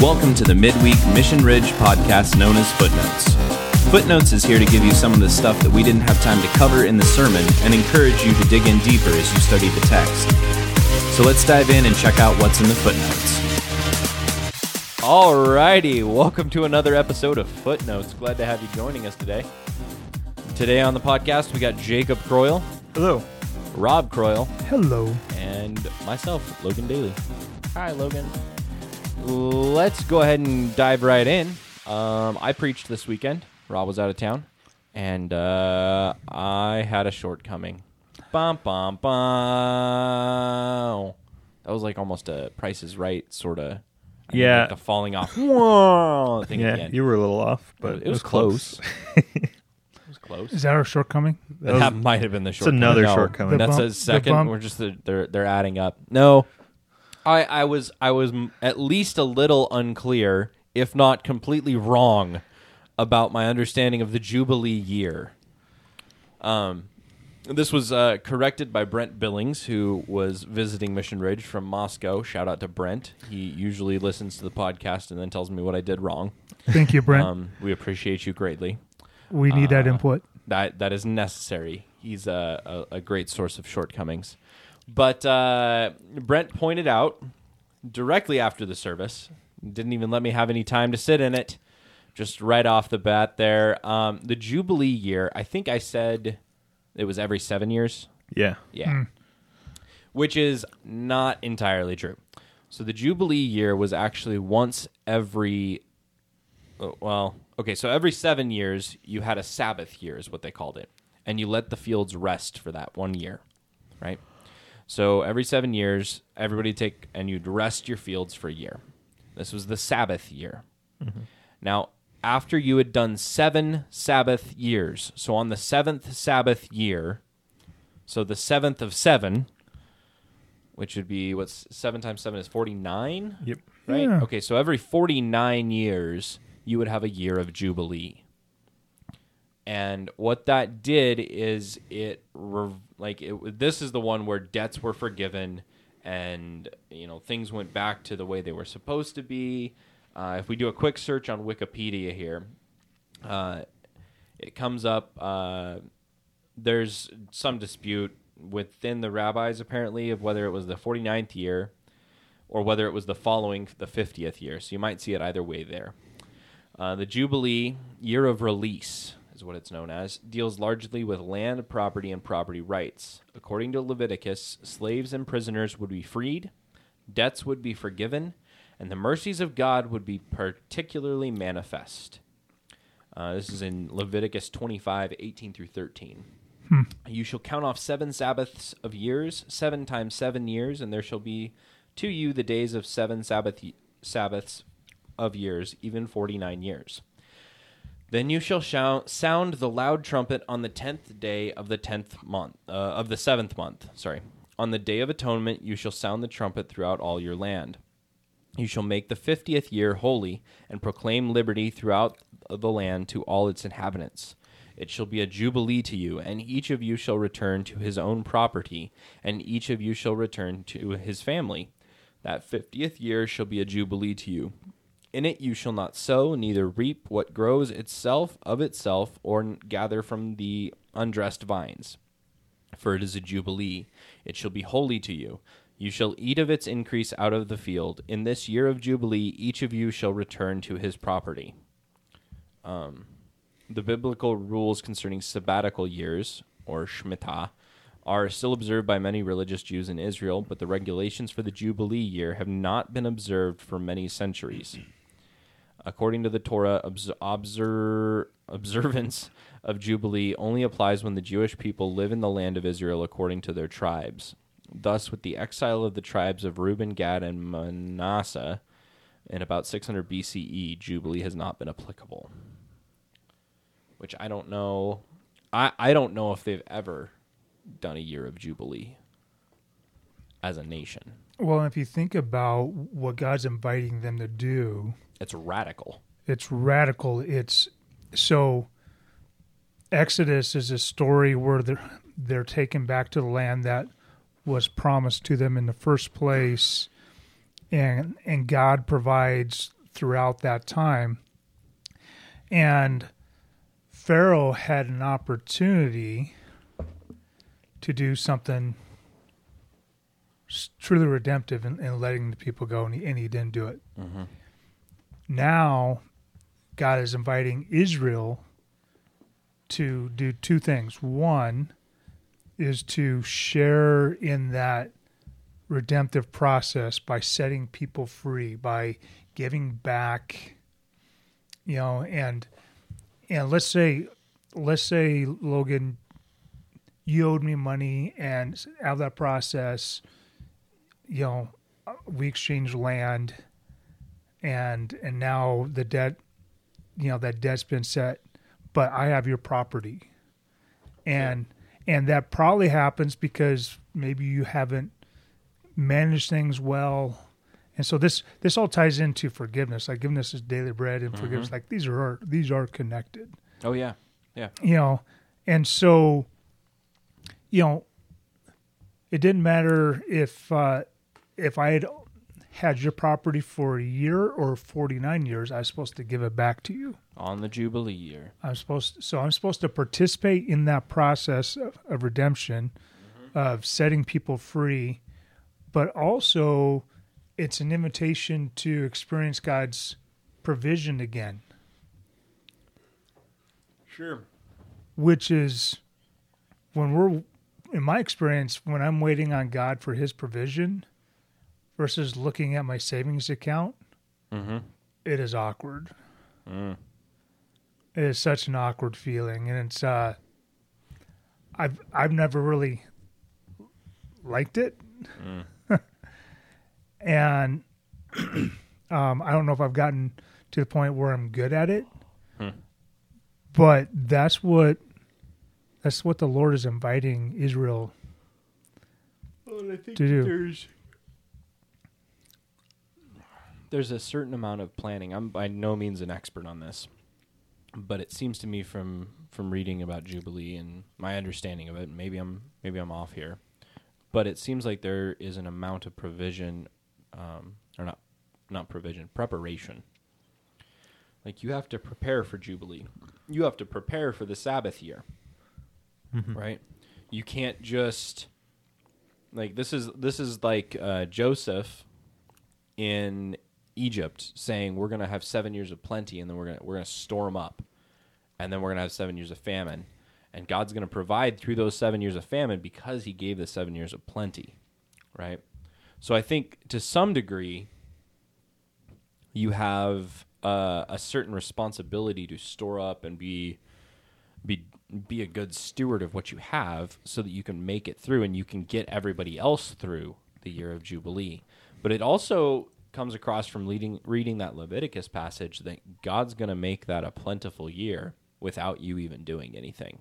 Welcome to the Midweek Mission Ridge podcast known as Footnotes. Footnotes is here to give you some of the stuff that we didn't have time to cover in the sermon and encourage you to dig in deeper as you study the text. So let's dive in and check out what's in the footnotes. Alrighty, welcome to another episode of Footnotes. Glad to have you joining us today. Today on the podcast, we got Jacob Croyle, Hello. Rob Croyle, Hello. and myself, Logan Daly. Hi, Logan. Let's go ahead and dive right in. Um, I preached this weekend. Rob was out of town, and uh, I had a shortcoming. Bum bum bum. That was like almost a Price is Right sort of. Yeah. like the falling off Whoa, thing Yeah, end. you were a little off, but it was close. it was close. Is that our shortcoming? That was- might have been the shortcoming. another No, shortcoming. The That's bump- a second. We're just they're they're adding up. No, I I was I was at least a little unclear, if not completely wrong, about my understanding of the Jubilee year. Um, this was uh, corrected by Brent Billings, who was visiting Mission Ridge from Moscow. Shout out to Brent. He usually listens to the podcast and then tells me what I did wrong. Thank you, Brent. Um, we appreciate you greatly we need that uh, input. that that is necessary. He's a, a, a great source of shortcomings. But uh, Brent pointed out directly after the service, didn't even let me have any time to sit in it, just right off the bat there. Um, the Jubilee year, I think I said it was every seven years. yeah. Yeah. Which is not entirely true. So the Jubilee year was actually once every uh, well, okay, so every 7 years you had a Sabbath year is what they called it. And you let the fields rest for that one year, right? So every 7 years everybody take and you'd rest your fields for a year. This was the Sabbath year. Mm-hmm. Now, after you had done 7 Sabbath years, so on the 7th Sabbath year, so the seventh of seven, which would be what's seven times seven is forty nine, Yep. right? Yeah. Okay, so every forty nine years, you would have a year of jubilee. And what that did is it like it. This is the one where debts were forgiven, and you know things went back to the way they were supposed to be. Uh, if we do a quick search on Wikipedia here, uh, it comes up. Uh, there's some dispute within the rabbis apparently of whether it was the 49th year or whether it was the following the 50th year. So you might see it either way there. Uh, the Jubilee year of release is what it's known as, deals largely with land, property, and property rights. According to Leviticus, slaves and prisoners would be freed, debts would be forgiven, and the mercies of God would be particularly manifest. Uh, this is in Leviticus 25, 18 through 13. You shall count off seven Sabbaths of years, seven times seven years, and there shall be to you the days of seven Sabbath Sabbaths of years, even forty nine years. Then you shall shou- sound the loud trumpet on the tenth day of the tenth month uh, of the seventh month. Sorry, on the day of atonement you shall sound the trumpet throughout all your land. You shall make the fiftieth year holy, and proclaim liberty throughout the land to all its inhabitants. It shall be a jubilee to you, and each of you shall return to his own property, and each of you shall return to his family. That fiftieth year shall be a jubilee to you. In it you shall not sow, neither reap what grows itself of itself, or gather from the undressed vines for it is a jubilee. It shall be holy to you. You shall eat of its increase out of the field. In this year of jubilee, each of you shall return to his property. Um, the biblical rules concerning sabbatical years, or Shemitah, are still observed by many religious Jews in Israel, but the regulations for the Jubilee year have not been observed for many centuries. According to the Torah, obs- obser- observance of Jubilee only applies when the Jewish people live in the land of Israel according to their tribes. Thus, with the exile of the tribes of Reuben, Gad, and Manasseh in about 600 BCE, Jubilee has not been applicable. Which I don't know. I, I don't know if they've ever done a year of Jubilee as a nation. Well, if you think about what God's inviting them to do, It's radical. it's radical. It's so Exodus is a story where they're they're taken back to the land that was promised to them in the first place, and and God provides throughout that time. And Pharaoh had an opportunity to do something truly redemptive in, in letting the people go, and he, and he didn't do it. Mhm. Now, God is inviting Israel to do two things. One is to share in that redemptive process by setting people free, by giving back, you know, and and let's say let's say Logan you owed me money and out of that process you know we exchanged land and and now the debt you know that debt's been set but i have your property. And and that probably happens because maybe you haven't managed things well. And so this this all ties into forgiveness. Like forgiveness is daily bread and forgiveness like these are these are connected. Oh yeah. yeah. you know and so you know it didn't matter if uh if i had had your property for a year or 49 years i was supposed to give it back to you On the Jubilee year. i'm supposed so i'm supposed to participate in that process of, of redemption mm-hmm. of setting people free but also it's an invitation to experience god's provision again Sure. which is when we're in my experience when i'm waiting on god for his provision versus looking at my savings account Mm-hmm. it is awkward Mm. it is such an awkward feeling and it's uh i've i've never really liked it and um i don't know if i've gotten to the point where i'm good at it Hmm. but that's what that's what the lord is inviting israel Well, I think To do. There's a certain amount of planning. I'm by no means an expert on this, but it seems to me from from reading about Jubilee and my understanding of it, maybe I'm maybe I'm off here, but it seems like there is an amount of provision, um, or not not provision, preparation. Like you have to prepare for Jubilee, you have to prepare for the Sabbath year, right? You can't just like this is this is like uh, Joseph in Egypt saying we're gonna have seven years of plenty and then we're gonna we're gonna store them up, and then we're gonna have seven years of famine, and God's gonna provide through those seven years of famine because He gave the seven years of plenty, right? So I think to some degree you have uh, a certain responsibility to store up and be be be a good steward of what you have so that you can make it through and you can get everybody else through the year of jubilee but it also comes across from leading, reading that leviticus passage that god's going to make that a plentiful year without you even doing anything.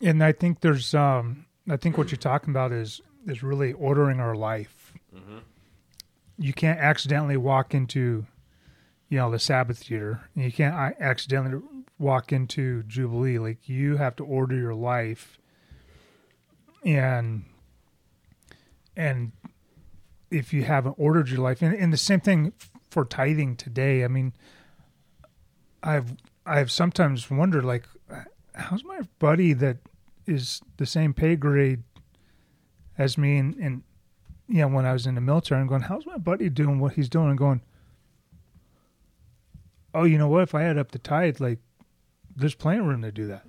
And i think there's um i think what you're talking about is is really ordering our life. You can't accidentally walk into you know the sabbath year you can't accidentally walk into jubilee. Like you have to order your life and and if you haven't ordered your life and, and the same thing for tithing today. I mean i've i've sometimes wondered like how's my buddy that is the same pay grade as me and, and you know when i was in the military i'm going how's my buddy doing what he's doing? And going oh you know what? If i add up the tithe like there's plenty of room to do that.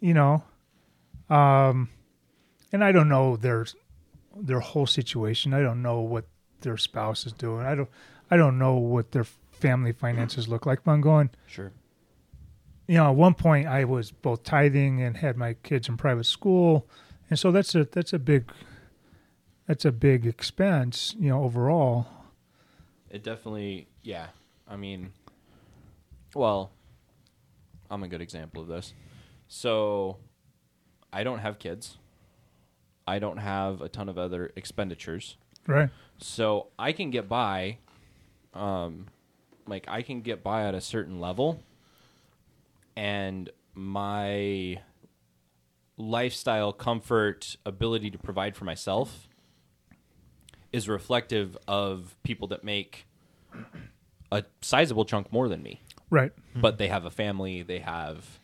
You know? Um and i don't know their their whole situation. I don't know what their spouse is doing. I don't i don't know what their family finances look like but i'm going sure. you know, at one point I was both tithing and had my kids in private school, and so that's a that's a big that's a big expense, you know, overall. it definitely yeah. I mean well i'm a good example of this. So i don't have kids i don't have a ton of other expenditures Right. so i can get by um like i can get by at a certain level and my lifestyle comfort ability to provide for myself is reflective of people that make a sizable chunk more than me, Right. but they have a family, they have,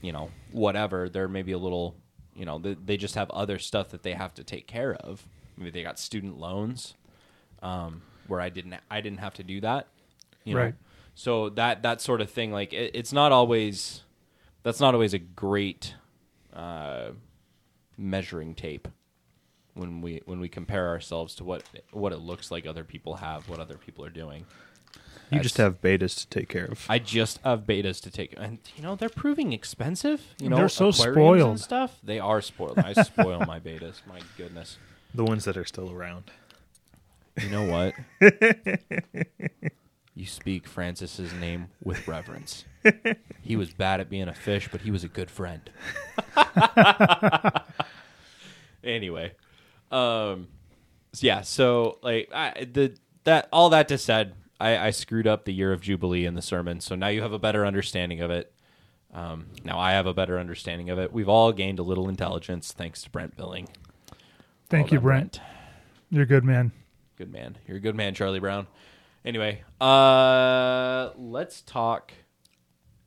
you know, whatever. They're maybe a little, you know, they, they just have other stuff that they have to take care of. Maybe they got student loans, um, where I didn't, I didn't have to do that, you know. Right. So that that sort of thing, like it, it's not always, that's not always a great uh, measuring tape when we when we compare ourselves to what what it looks like other people have, what other people are doing. You just have bettas to take care of. I just have bettas to take, and you know they're proving expensive. You know They're so spoiled. and stuff. They are spoiled. I spoil my bettas. My goodness. the ones that are still around. You know what? you speak Francis's name with reverence. He was bad at being a fish, but he was a good friend. anyway, um, yeah. So like I, the that all that to said, I, I screwed up the year of jubilee in the sermon. So now you have a better understanding of it. Um, now I have a better understanding of it. We've all gained a little intelligence thanks to Brent Billing. Thank Well you, done, Brent. You're a good man. Good man. You're a good man, Charlie Brown. Anyway, uh let's talk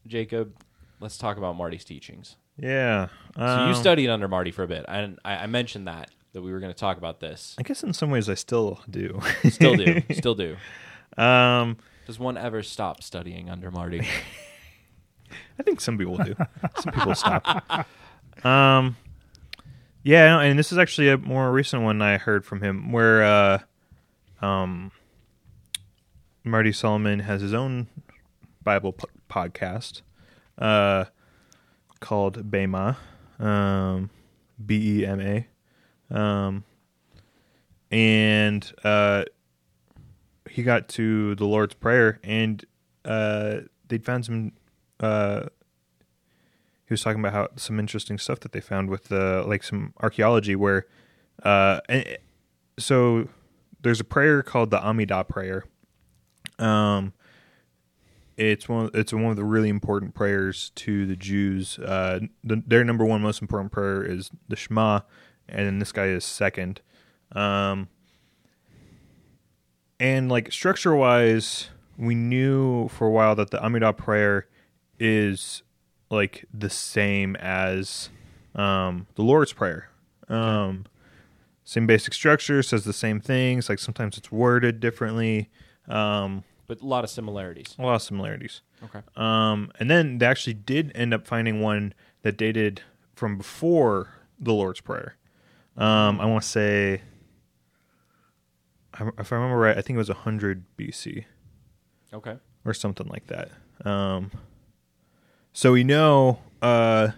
Jacob, let's talk about Marty's teachings. Yeah. So um, you studied under Marty for a bit. And I, I mentioned that that we were going to talk about this. I guess in some ways I still do. Still do. Still do. Um, Does one ever stop studying under Marty? I think some people do. some people stop. Um, yeah, and this is actually a more recent one I heard from him, where uh, um, Marty Solomon has his own Bible p- podcast uh, called Bema, um, B E M A, um, and uh, he got to the Lord's Prayer, and uh, they found some. Uh, he was talking about how some interesting stuff that they found with uh, like some archaeology where, uh, and, so there's a prayer called the Amidah prayer. Um, it's one. It's one of the really important prayers to the Jews. Uh, the, their number one most important prayer is the Shema, and this guy is second. Um, and like structure wise, we knew for a while that the Amidah prayer is like the same as um, the Lord's prayer. Um, same basic structure, says the same things. Like sometimes it's worded differently. Um, but a lot of similarities. a lot of similarities. Okay. Um, and then they actually did end up finding one that dated from before the Lord's Prayer. Um, I want to say, if I remember right, I think it was 100 BC Okay. or something like that. Um, so we know uh,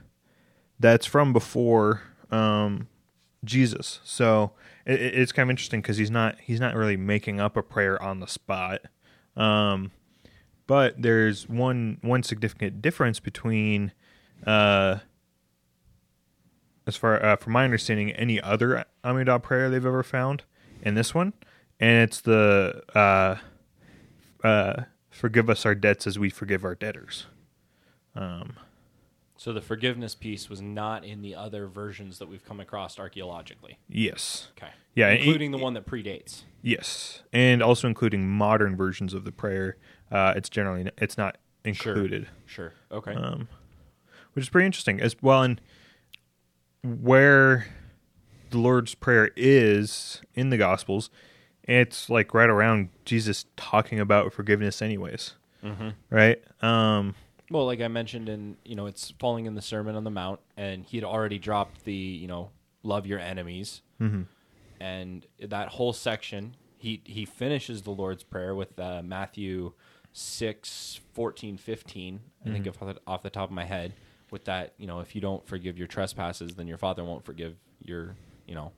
that's from before um, Jesus. So it, it- it's kind of interesting because he's not he's not really making up a prayer on the spot. Um, but there's one one significant difference between, uh, as far uh, from my understanding, any other Amidah prayer they've ever found, and this one, and it's the uh, uh, forgive us our debts as we forgive our debtors. Um, So the forgiveness piece was not in the other versions that we've come across archaeologically. yes, Okay. Yeah, Including the one that predates. yes, and also including modern versions of the prayer. Uh, it's generally it's not included. Sure. Okay. um, which is pretty interesting as well. And where the Lord's Prayer is in the Gospels, it's like right around Jesus talking about forgiveness, anyways. mm-hmm. Right? Um, Well, like I mentioned, in you know, it's falling in the Sermon on the Mount, and he had already dropped the you know, love your enemies, mhm. and that whole section, he he finishes the Lord's Prayer with uh, Matthew 6, 14, 15, I think off the, off the top of my head, with that you know, if you don't forgive your trespasses, then your Father won't forgive your you know.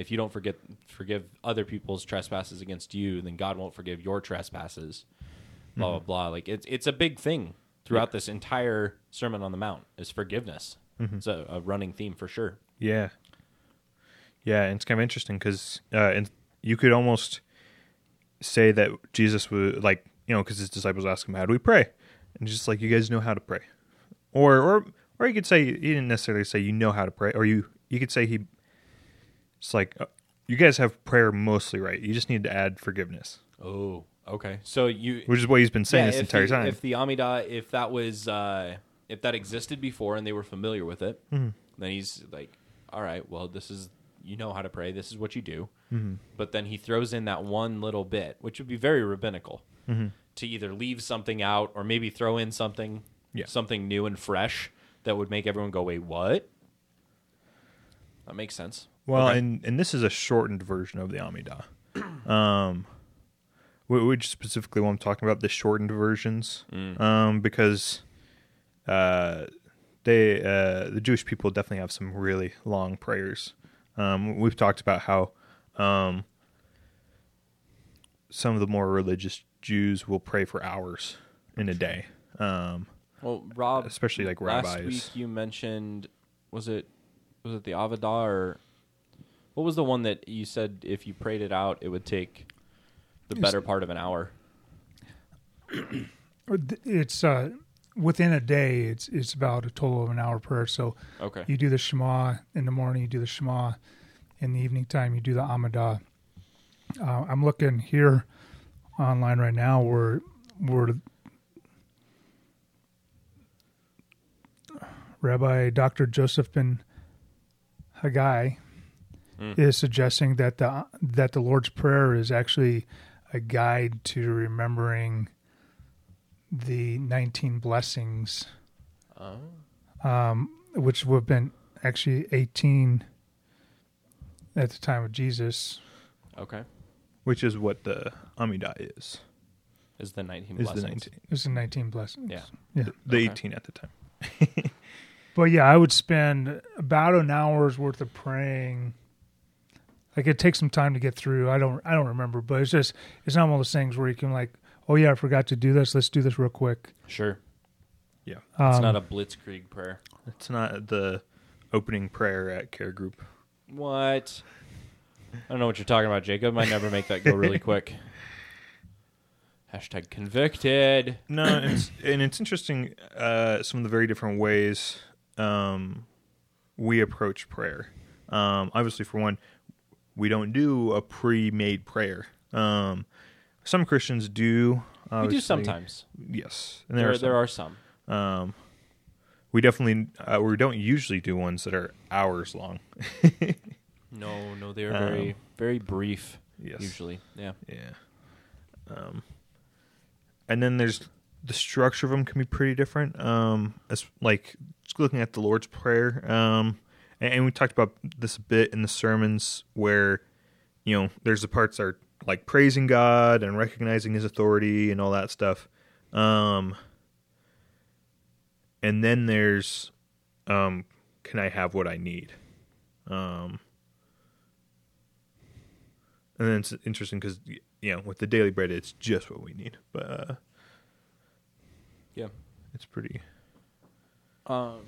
If you don't forget forgive other people's trespasses against you, then God won't forgive your trespasses. Blah blah blah. Like it's it's a big thing throughout this entire Sermon on the Mount is forgiveness. It's a, a running theme for sure. Yeah. Yeah, and it's kind of interesting because uh, and you could almost say that Jesus would like you know because his disciples ask him how do we pray, and he's just like you guys know how to pray, or or or you could say he didn't necessarily say you know how to pray, or you you could say he it's like uh, you guys have prayer mostly right. You just need to add forgiveness, Oh, okay. So you which is what he's been saying Yeah, this entire the, time. If the Amida, if that was, uh, if that existed before and they were familiar with it, Mm-hmm. then he's like, all right, well, this is you know how to pray. This is what you do. Mm-hmm. But then he throws in that one little bit, which would be very rabbinical, Mm-hmm. to either leave something out or maybe throw in something, Yeah. something new and fresh that would make everyone go, wait, what? That makes sense. Well, Okay. and and this is a shortened version of the Amida. Um, wh- which specifically what I'm talking about the shortened versions, Mm. um, because uh, they uh, the Jewish people definitely have some really long prayers. Um, we've talked about how um, some of the more religious Jews will pray for hours in a day. Um, Well, Rob, Especially, like, last rabbis. week you mentioned was it was it the Avodah or what was the one that you said if you prayed it out it would take the better part of an hour? It's uh, within a day. It's it's about a total of an hour prayer. So Okay. you do the Shema in the morning. You do the Shema in the evening time. You do the Amidah. Uh, I'm looking here online right now where where Rabbi Dr. Joseph ben Haggai Mm. is suggesting that the that the Lord's Prayer is actually a guide to remembering the 19 blessings, Oh. um, which would have been actually 18 at the time of Jesus. Okay. which is what the Amida is. Is the 19 Is the 19, This is 19 blessings. Yeah. Yeah. the Okay. 18 at the time. But yeah, I would spend about an hour's worth of praying. Like it takes some time to get through. I don't I don't remember, but it's just it's not one of those things where you can like, oh yeah, I forgot to do this. Let's do this real quick. Sure. Yeah. It's Um, not a blitzkrieg prayer. It's not the opening prayer at Care Group. What? I don't know what you're talking about, Jacob. I never make that go really quick. Hashtag convicted. No, and it's, and it's interesting uh, some of the very different ways um, we approach prayer. Um, obviously, for one, we don't do a pre-made prayer. Um, some Christians do. We do sometimes. Yes, and There, are there, some. are some. Um, we definitely uh, we don't usually do ones that are hours long. No, no, they are Um, very, very brief. Yes. Usually, yeah. Yeah. Um, and then there's the structure of them can be pretty different. Um, as like looking at the Lord's Prayer. Um, and, and we talked about this a bit in the sermons where, you know, there's the parts that are like praising God and recognizing His authority and all that stuff. Um, and then there's, um, can I have what I need? Um, and then it's interesting because you know with the daily bread, it's just what we need. But uh, Yeah. it's pretty. Um,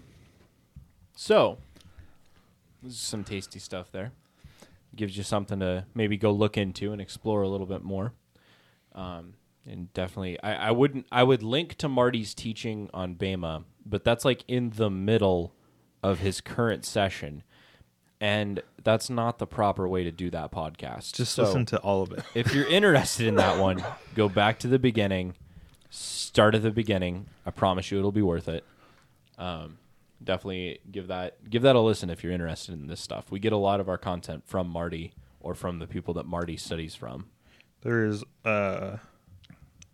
so, some tasty stuff there. Gives you something to maybe go look into and explore a little bit more. Um, and definitely, I, I wouldn't. I would link to Marty's teaching on Bema, but that's like in the middle of his current session, and that's not the proper way to do that podcast. Just So- listen to all of it. if you're interested in that one, go back to the beginning. Start at the beginning. I promise you, it'll be worth it. Um, definitely give that give that a listen if you're interested in this stuff. We get a lot of our content from Marty or from the people that Marty studies from. There's uh,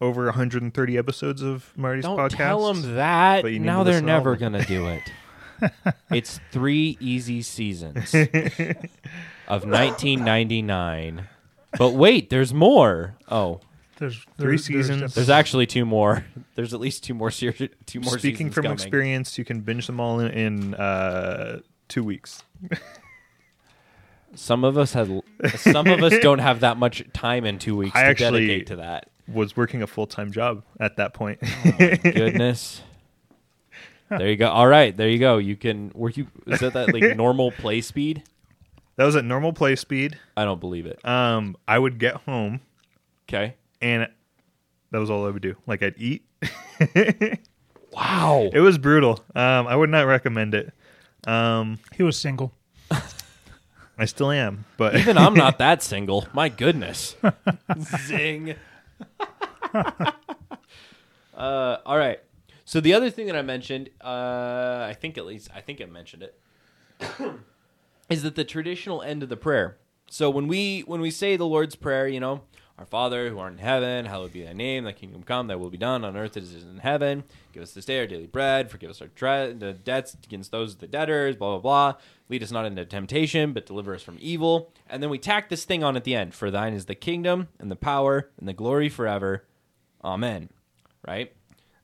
over 130 episodes of Marty's Don't podcast. tell them that. Now they're to never gonna do it. it's three easy seasons of 1999. But wait, there's more. Oh, There's, Three seasons. There's, there's actually two more. There's at least two more series. Two more. Speaking seasons from coming. experience, you can binge them all in, in uh, two weeks. Some of us had. Some of us don't have that much time in two weeks I to actually- dedicate to that. Was working a full time job at that point. Goodness. There you go. All right, there you go. You can. Were you? Is that that like normal play speed? that was at normal play speed. I don't believe it. Um, I would get home Okay. And that was all I would do. Like I'd eat. Wow. It was brutal. Um, I would not recommend it. Um, he was single. I still am, but Even I'm not that single. My goodness. Zing. uh, all right. So the other thing that I mentioned, uh, I think at least I think I mentioned it, is that the traditional end of the prayer. So when we when we say the Lord's prayer, you know, our Father who art in heaven, hallowed be thy name, thy kingdom come, thy will be done on earth as it is in heaven. Give us this day our daily bread, forgive us our tre- the debts against those of the debtors, blah blah blah. Lead us not into temptation, but deliver us from evil. And then we tack this thing on at the end. For thine is the kingdom and the power and the glory forever. Amen. Right?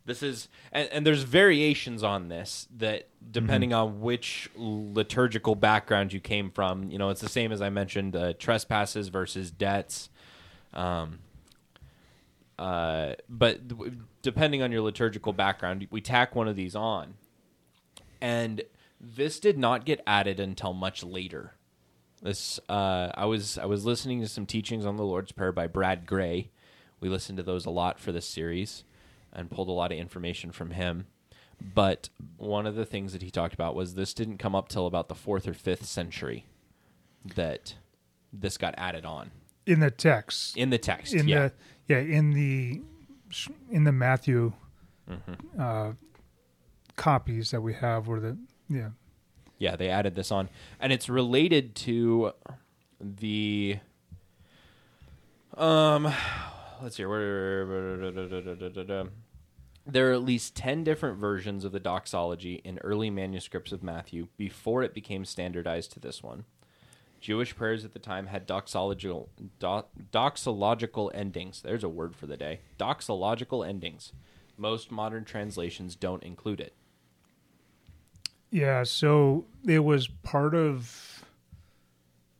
This is and, and there's variations on this that depending on which liturgical background you came from, you know, it's the same as I mentioned, uh, trespasses versus debts. Um, uh, but th- depending on your liturgical background, we tack one of these on, and this did not get added until much later. This uh, I was I was listening to some teachings on the Lord's Prayer by Brad Gray. We listened to those a lot for this series, and pulled a lot of information from him. But one of the things that he talked about was this didn't come up till about the fourth or fifth century that this got added on in the text. in the text. in yeah. the yeah in the in the Matthew Mm-hmm. uh, copies that we have, where the yeah Yeah, they added this on, and it's related to the um. Let's see. Where there are at least ten different versions of the doxology in early manuscripts of Matthew before it became standardized to this one. Jewish prayers at the time had doxological do, doxological endings. There's a word for the day. Doxological endings. Most modern translations don't include it. yeah. So it was part of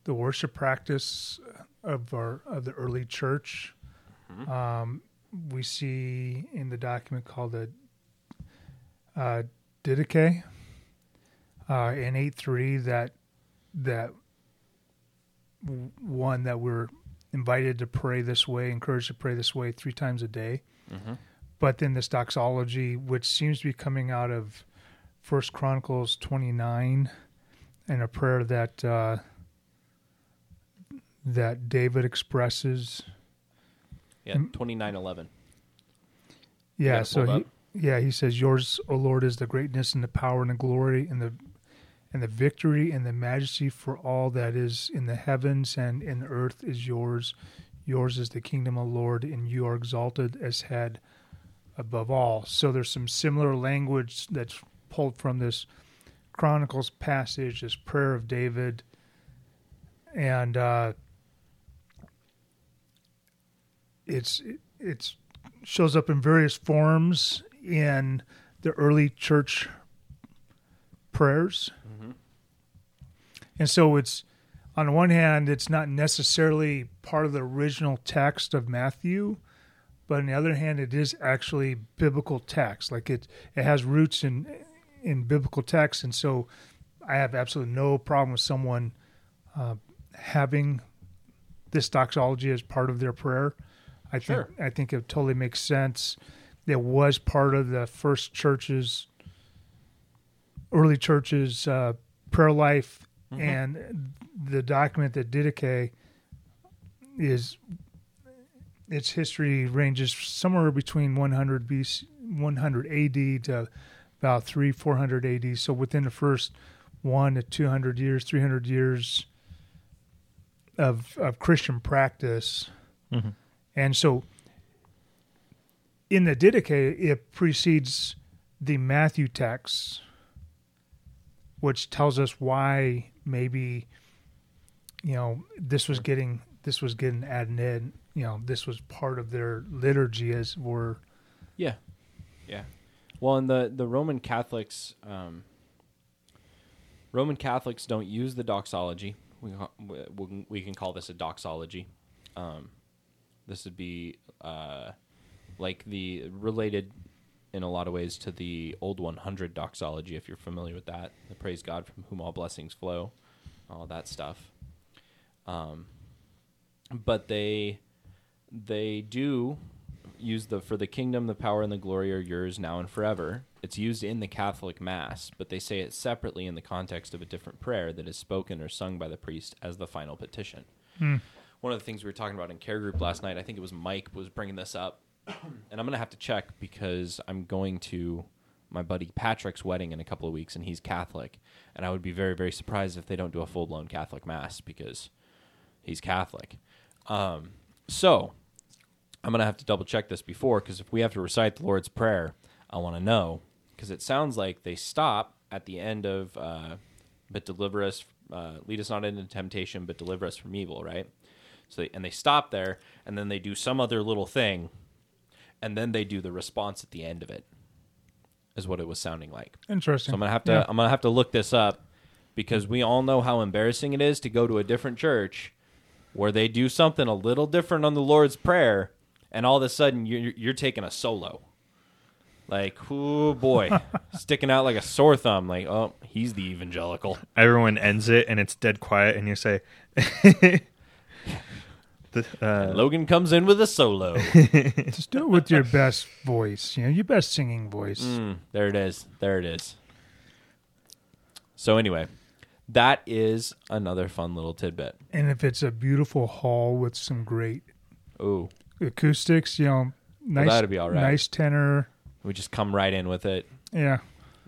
the worship practice of our of the early church. Um, we see in the document called the uh, Didache uh, in eight three that that one that we're invited to pray this way, encouraged to pray this way three times a day. But then this doxology, which seems to be coming out of First Chronicles twenty nine, and a prayer that uh, that David expresses. Yeah, twenty nine eleven. Yeah, so he, yeah, he says, "Yours, O Lord, is the greatness and the power and the glory and the and the victory and the majesty for all that is in the heavens and in the earth is yours. Yours is the kingdom, O Lord, and you are exalted as head above all." So there's some similar language that's pulled from this Chronicles passage, this prayer of David, and uh, it's it's shows up in various forms in the early church prayers. And so it's on the one hand, it's not necessarily part of the original text of Matthew, but on the other hand, it is actually biblical text. Like it, it has roots in in biblical text, and so I have absolutely no problem with someone uh, having this doxology as part of their prayer. I Sure. think I think it totally makes sense. It was part of the first church's, early church's uh, prayer life, and the document that Didache is its history ranges somewhere between 100 BC, 100 AD to about three 400 AD. So within the first one to 200 years, 300 years of of Christian practice. Mhm. And so in the Didache, it precedes the Matthew text, which tells us why maybe you know this was getting this was getting added in. You know, this was part of their liturgy as were Yeah, yeah. Well, and the the Roman Catholics, um, Roman Catholics don't use the doxology. We we, can call this a doxology. Um, this would be uh, like the related in a lot of ways to the old 100 doxology, if you're familiar with that. The praise God from whom all blessings flow, all that stuff. Um, but they they do use the for the kingdom, the power, and the glory are yours now and forever. It's used in the Catholic Mass, but they say it separately in the context of a different prayer that is spoken or sung by the priest as the final petition. One of the things we were talking about in care group last night, I think it was Mike was bringing this up, and I'm gonna have to check because I'm going to my buddy Patrick's wedding in a couple of weeks, and he's Catholic, and I would be very very surprised if they don't do a full blown Catholic Mass because he's Catholic. Um, so I'm gonna have to double check this before because if we have to recite the Lord's Prayer, I want to know because it sounds like they stop at the end of uh, "But deliver us, uh, lead us not into temptation, but deliver us from evil." Right? So they, and they stop there, and then they do some other little thing, and then they do the response at the end of it. Is what it was sounding like. Interesting. So I'm gonna have to Yeah. I'm gonna have to look this up because we all know how embarrassing it is to go to a different church where they do something a little different on the Lord's Prayer, and all of a sudden you're you're taking a solo. Like, oh boy, sticking out like a sore thumb. Like, oh, he's the evangelical. Everyone ends it and it's dead quiet, and you say, the, uh, Logan comes in with a solo. Just do it with your best voice. You know, your best singing voice. Mm, there it is. There it is. So anyway, that is another fun little tidbit. And if it's a beautiful hall with some great Ooh, acoustics, you know, nice, that'd be all right. nice tenor. we just come right in with it. Yeah.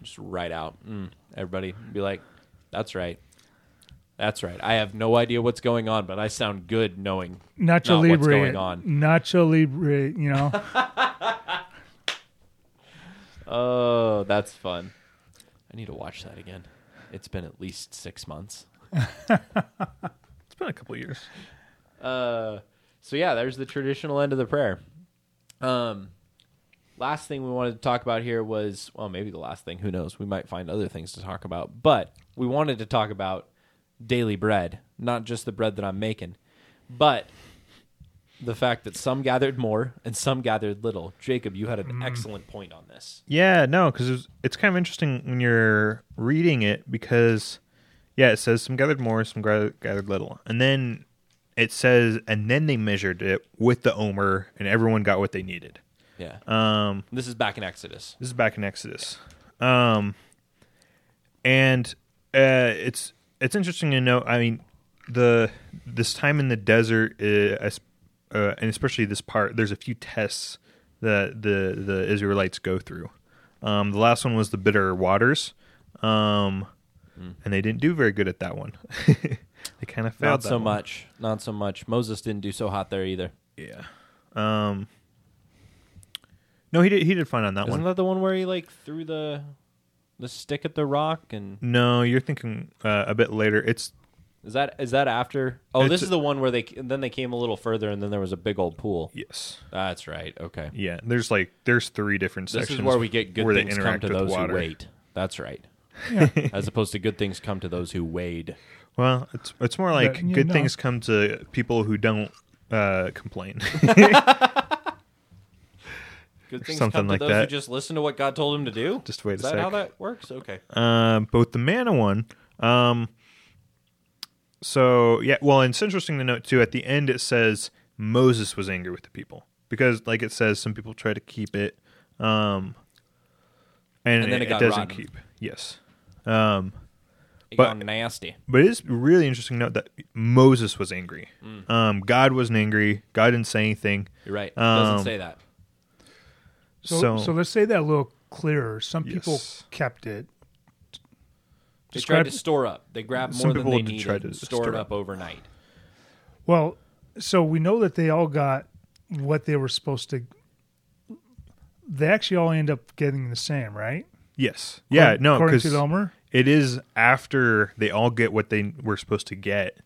just right out. Mm, everybody be like, "That's right, that's right." I have no idea what's going on, but I sound good knowing. Nacho Not what's going on. Nacho Libre, you know. Oh, that's fun. I need to watch that again. It's been at least six months. it's been a couple of years. Uh, so yeah, there's the traditional end of the prayer. Um, last thing we wanted to talk about here was well, maybe the last thing. Who knows? We might find other things to talk about, but we wanted to talk about daily bread, not just the bread that I'm making, but the fact that some gathered more and some gathered little. Jacob, you had an excellent point on this. Yeah, no, because it's, it's kind of interesting when you're reading it because, yeah, it says some gathered more, some gathered, gathered little, and then it says, and then they measured it with the omer, and everyone got what they needed. Yeah, Um, this is back in Exodus. This is back in Exodus. Um, and uh, it's it's interesting to know. I mean, the this time in the desert, uh, as- uh, and especially this part, there's a few tests that the the Israelites go through. Um, the last one was the bitter waters, um, and they didn't do very good at that one. they kind of failed. Not so one. much. Not so much. Moses didn't do so hot there either. Yeah. Um. No, he did. He did fine on that Isn't one. Isn't that the one where he like threw the the stick at the rock and No, you're thinking uh, a bit later. It's is that is that after? Oh, It's- this is the one where they then they came a little further and then there was a big old pool. yes. That's right. Okay. Yeah, there's like there's three different This sections is where we get good where they things come interact to with those water. who wait. That's right. Yeah. As opposed to good things come to those who wade. Well, it's it's more like But, you good know- things come to people who don't uh, complain. Good things Something come to like those who that. just listen to what God told him to do. Just wait is a that how that works? Okay. um, both the manna one. Um, so yeah, well, and it's interesting to note too. At the end, it says Moses was angry with the people because, like it says, some people try to keep it, um, and, And then it got doesn't rotten. keep. Yes. Um, It But- got nasty. But it is really interesting to note that Moses was angry. Mm. Um, God wasn't angry. God didn't say anything. You're right. It Um, doesn't say that. So, So- so, let's say that a little clearer. Some people kept it. They describe- tried to store up. They grabbed Some more than people they needed try to and stored store up overnight. Well, so we know that they all got what they were supposed to. They actually all end up getting the same, right? Yes. Yeah. According- No, according because to the it is after they all get what they were supposed to get.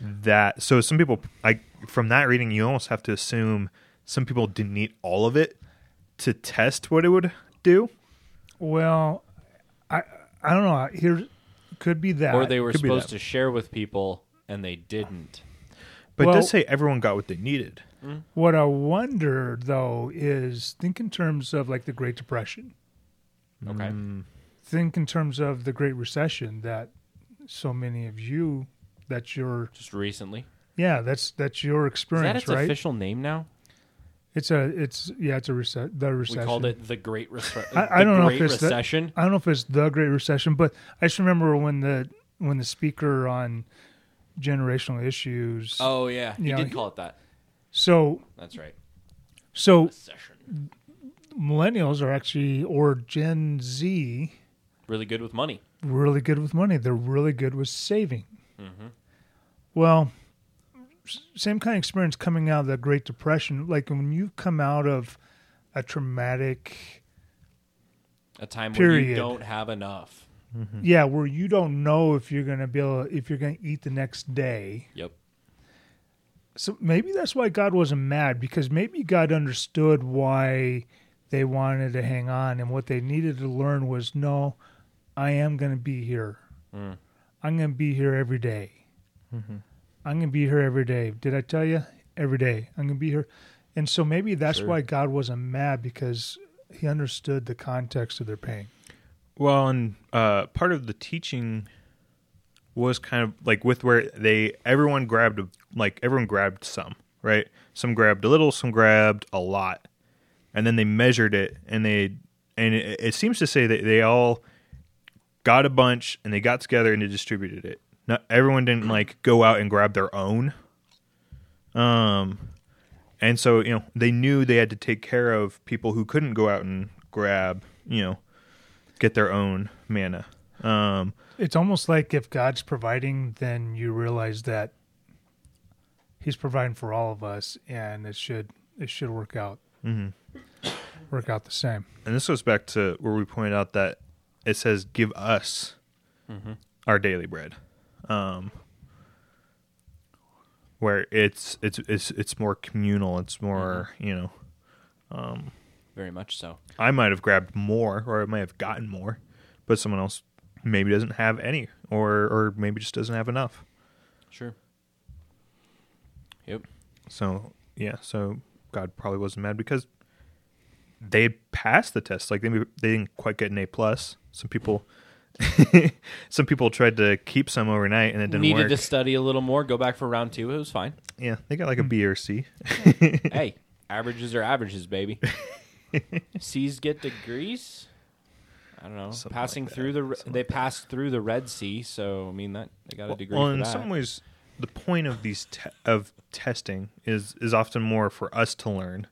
That so some people, I from that reading, you almost have to assume some people didn't eat all of it to test what it would do. Well, I I don't know. Here could be that. or they were could be supposed that. to share with people and they didn't. But it Well- does say everyone got what they needed. What I wonder though is think in terms of like the Great Depression. Okay. Mm, Think in terms of the Great Recession that so many of you that's your Just recently. yeah that's that's your Is that experience its right. official name now? It's a it's yeah it's a rece- the We recession. called it the Great, Rece- I- I the don't know if it's the- Recession. I don't know if it's the Great Recession, but I just remember when the when the speaker on generational issues. oh yeah, he Yeah, did call it that. So That's right. so Recession. millennials are actually or Gen Z Really good with money. really good with money. They're really good with saving. Mm-hmm. Well, same kind of experience coming out of the Great Depression. Like when you come out of a traumatic, A time where you Period. don't have enough. yeah, where you don't know if you're going to be able, if you're going to eat the next day. Yep. So maybe that's why God wasn't mad because maybe God understood why they wanted to hang on, and what they needed to learn was no, I am going to be here. Mm. I'm going to be here every day. I'm going to be here every day. Did I tell you? Every day. I'm going to be here. And so maybe that's Sure. why God wasn't mad because he understood the context of their pain. Well, and uh, part of the teaching was kind of like with where they everyone grabbed a, like everyone grabbed some right. Some grabbed a little, some grabbed a lot, and then they measured it, and they and it, it seems to say that they all got a bunch and they got together and they distributed it. Not everyone didn't like go out and grab their own. Um, and so you know they knew they had to take care of people who couldn't go out and grab you know get their own manna. Um, It's almost like if God's providing, then you realize that he's providing for all of us and it should it should work out. mhm. Work out the same. And this goes back to where we pointed out that it says, "Give us Mm-hmm. our daily bread," um, where it's it's it's it's more communal. It's more you know. Um, Very much so. I might have grabbed more, or I might have gotten more, but someone else maybe doesn't have any, or or maybe just doesn't have enough. Sure. Yep. So yeah, so God probably wasn't mad because they passed the test. Like they they didn't quite get an A plus. Some people, some people tried to keep some overnight and it didn't Needed work. to study a little more. Go back for round two. It was fine. Yeah, they got like a B or C. hey, averages are averages, baby. C's get degrees. I don't know. Something Passing like through the re- they like passed through the Red Sea, so I mean that they got a degree well, in that. some ways, the point of these te- of testing is is often more for us to learn,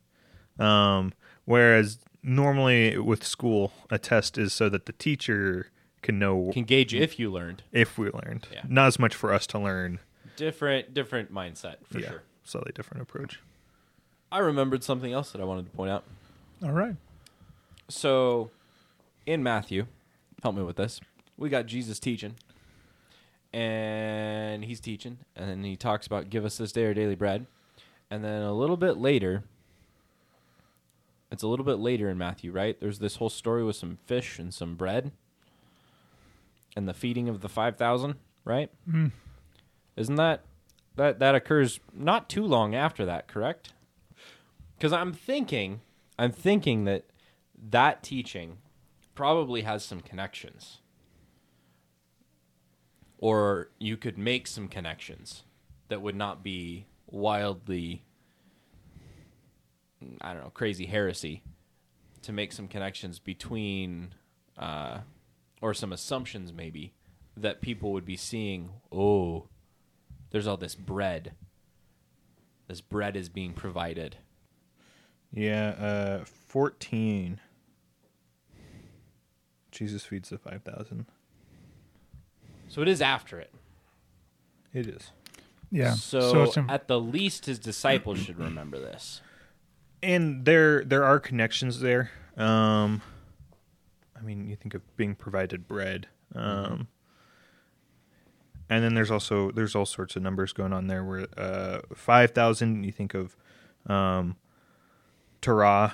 um, whereas normally with school, a test is so that the teacher can know Can gauge if you learned. if we learned. Yeah. Not as much for us to learn. Different different mindset for yeah, sure. slightly different approach. I remembered something else that I wanted to point out. All right. So, in Matthew, help me with this. We got Jesus teaching, and he's teaching, and then he talks about give us this day our daily bread, and then a little bit later, it's a little bit later in Matthew, right? There's this whole story with some fish and some bread, and the feeding of the five thousand, right? Mm. Isn't that that that occurs not too long after that, correct? Because I'm thinking, I'm thinking that that teaching probably has some connections, or you could make some connections that would not be wildly, I don't know, crazy heresy. To make some connections between, uh, or some assumptions maybe that people would be seeing. Oh, there's all this bread. This bread is being provided. Yeah, uh, fourteen. Jesus feeds the five thousand. So it is after it. It is, Yeah. So, it's in- at the least, his disciples should remember this. and there there are connections there. Um, I mean, you think of being provided bread. Um, and then there's also there's all sorts of numbers going on there. Where uh, five thousand, you think of um, Torah,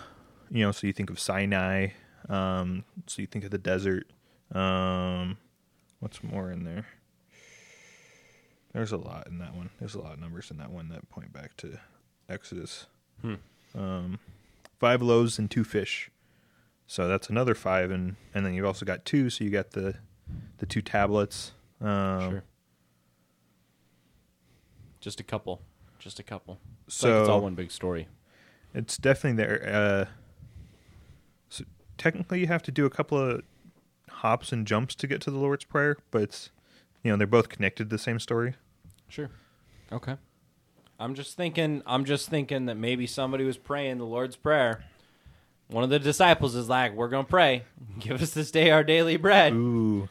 you know, so you think of Sinai. Um, so you think of the desert. Um, what's more in there? There's a lot in that one. There's a lot of numbers in that one that point back to Exodus. Hmm. Um, five loaves and two fish. So that's another five, and and then you've also got two. So you got the the two tablets. Um, sure. Just a couple. Just a couple. It's So like it's all one big story. It's definitely there. Uh, so technically, you have to do a couple of hops and jumps to get to the Lord's Prayer, but it's you know they're both connected to the same story. Sure. Okay. I'm just thinking. I'm just thinking that maybe somebody was praying the Lord's prayer. One of the disciples is like, "We're gonna pray. Give us this day our daily bread." Ooh,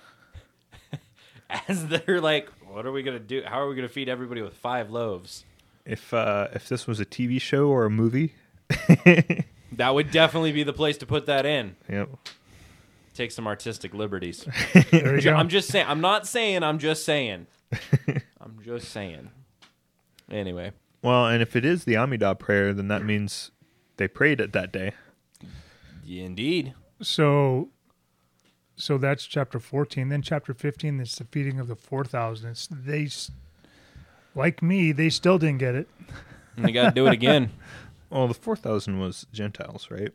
As they're like, "What are we gonna do? How are we gonna feed everybody with five loaves?" if uh, if this was a TV show or a movie, That would definitely be the place to put that in. yep. Take some artistic liberties. There you go. I'm just saying. I'm not saying. I'm just saying. I'm just saying. Anyway, Well, and if it is the Amida prayer, then that means they prayed it that day. Yeah, indeed. So, so that's chapter fourteen. Then chapter fifteen is the feeding of the four thousand. It's they, like me, they still didn't get it. And they got to do it again. Well, the four thousand was Gentiles, right?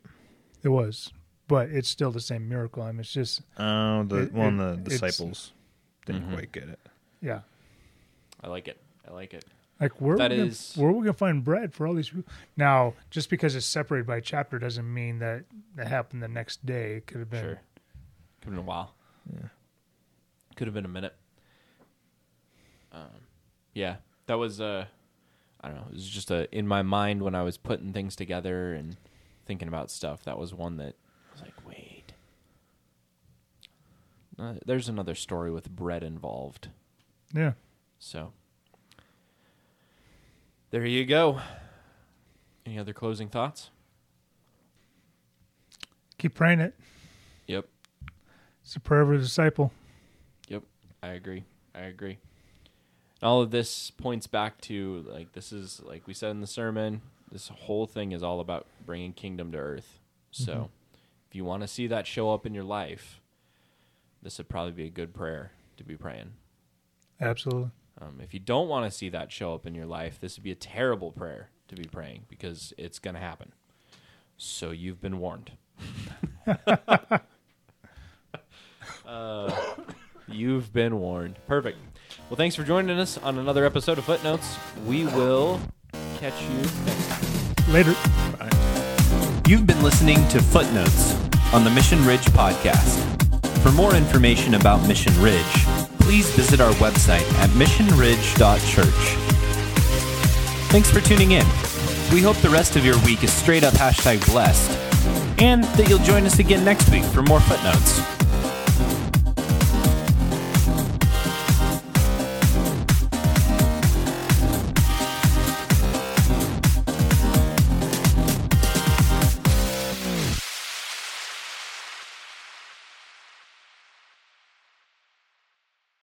It was, but it's still the same miracle. I mean, it's just Oh, the It- one it- the disciples didn't Mhm. quite get it. yeah. I like it. I like it. Like where That we gonna, is- where we gonna find bread for all these people? Now, just because it's separated by chapter doesn't mean that that happened the next day. It could have been. Sure. Could have been a while. Yeah. Could have been a minute. Um, yeah, that was uh, I don't know. It was just a in my mind when I was putting things together and thinking about stuff. That was one that I was like, wait. Uh, there's another story with bread involved. Yeah. So there you go. Any other closing thoughts? Keep praying it. Yep. It's the prayer of a disciple. Yep, I agree. I agree. All of this points back to like this is like we said in the sermon. This whole thing is all about bringing kingdom to earth. So, mm-hmm. if you want to see that show up in your life, this would probably be a good prayer to be praying. Absolutely. Um, if you don't want to see that show up in your life, this would be a terrible prayer to be praying because it's going to happen. So you've been warned. uh, you've been warned. Perfect. Well, thanks for joining us on another episode of Footnotes. We will catch you next time. Later. You've been listening to Footnotes on the Mission Ridge podcast. For more information about Mission Ridge, please visit our website at missionridge.church. Thanks for tuning in. We hope the rest of your week is straight up hashtag blessed, and that you'll join us again next week for more footnotes.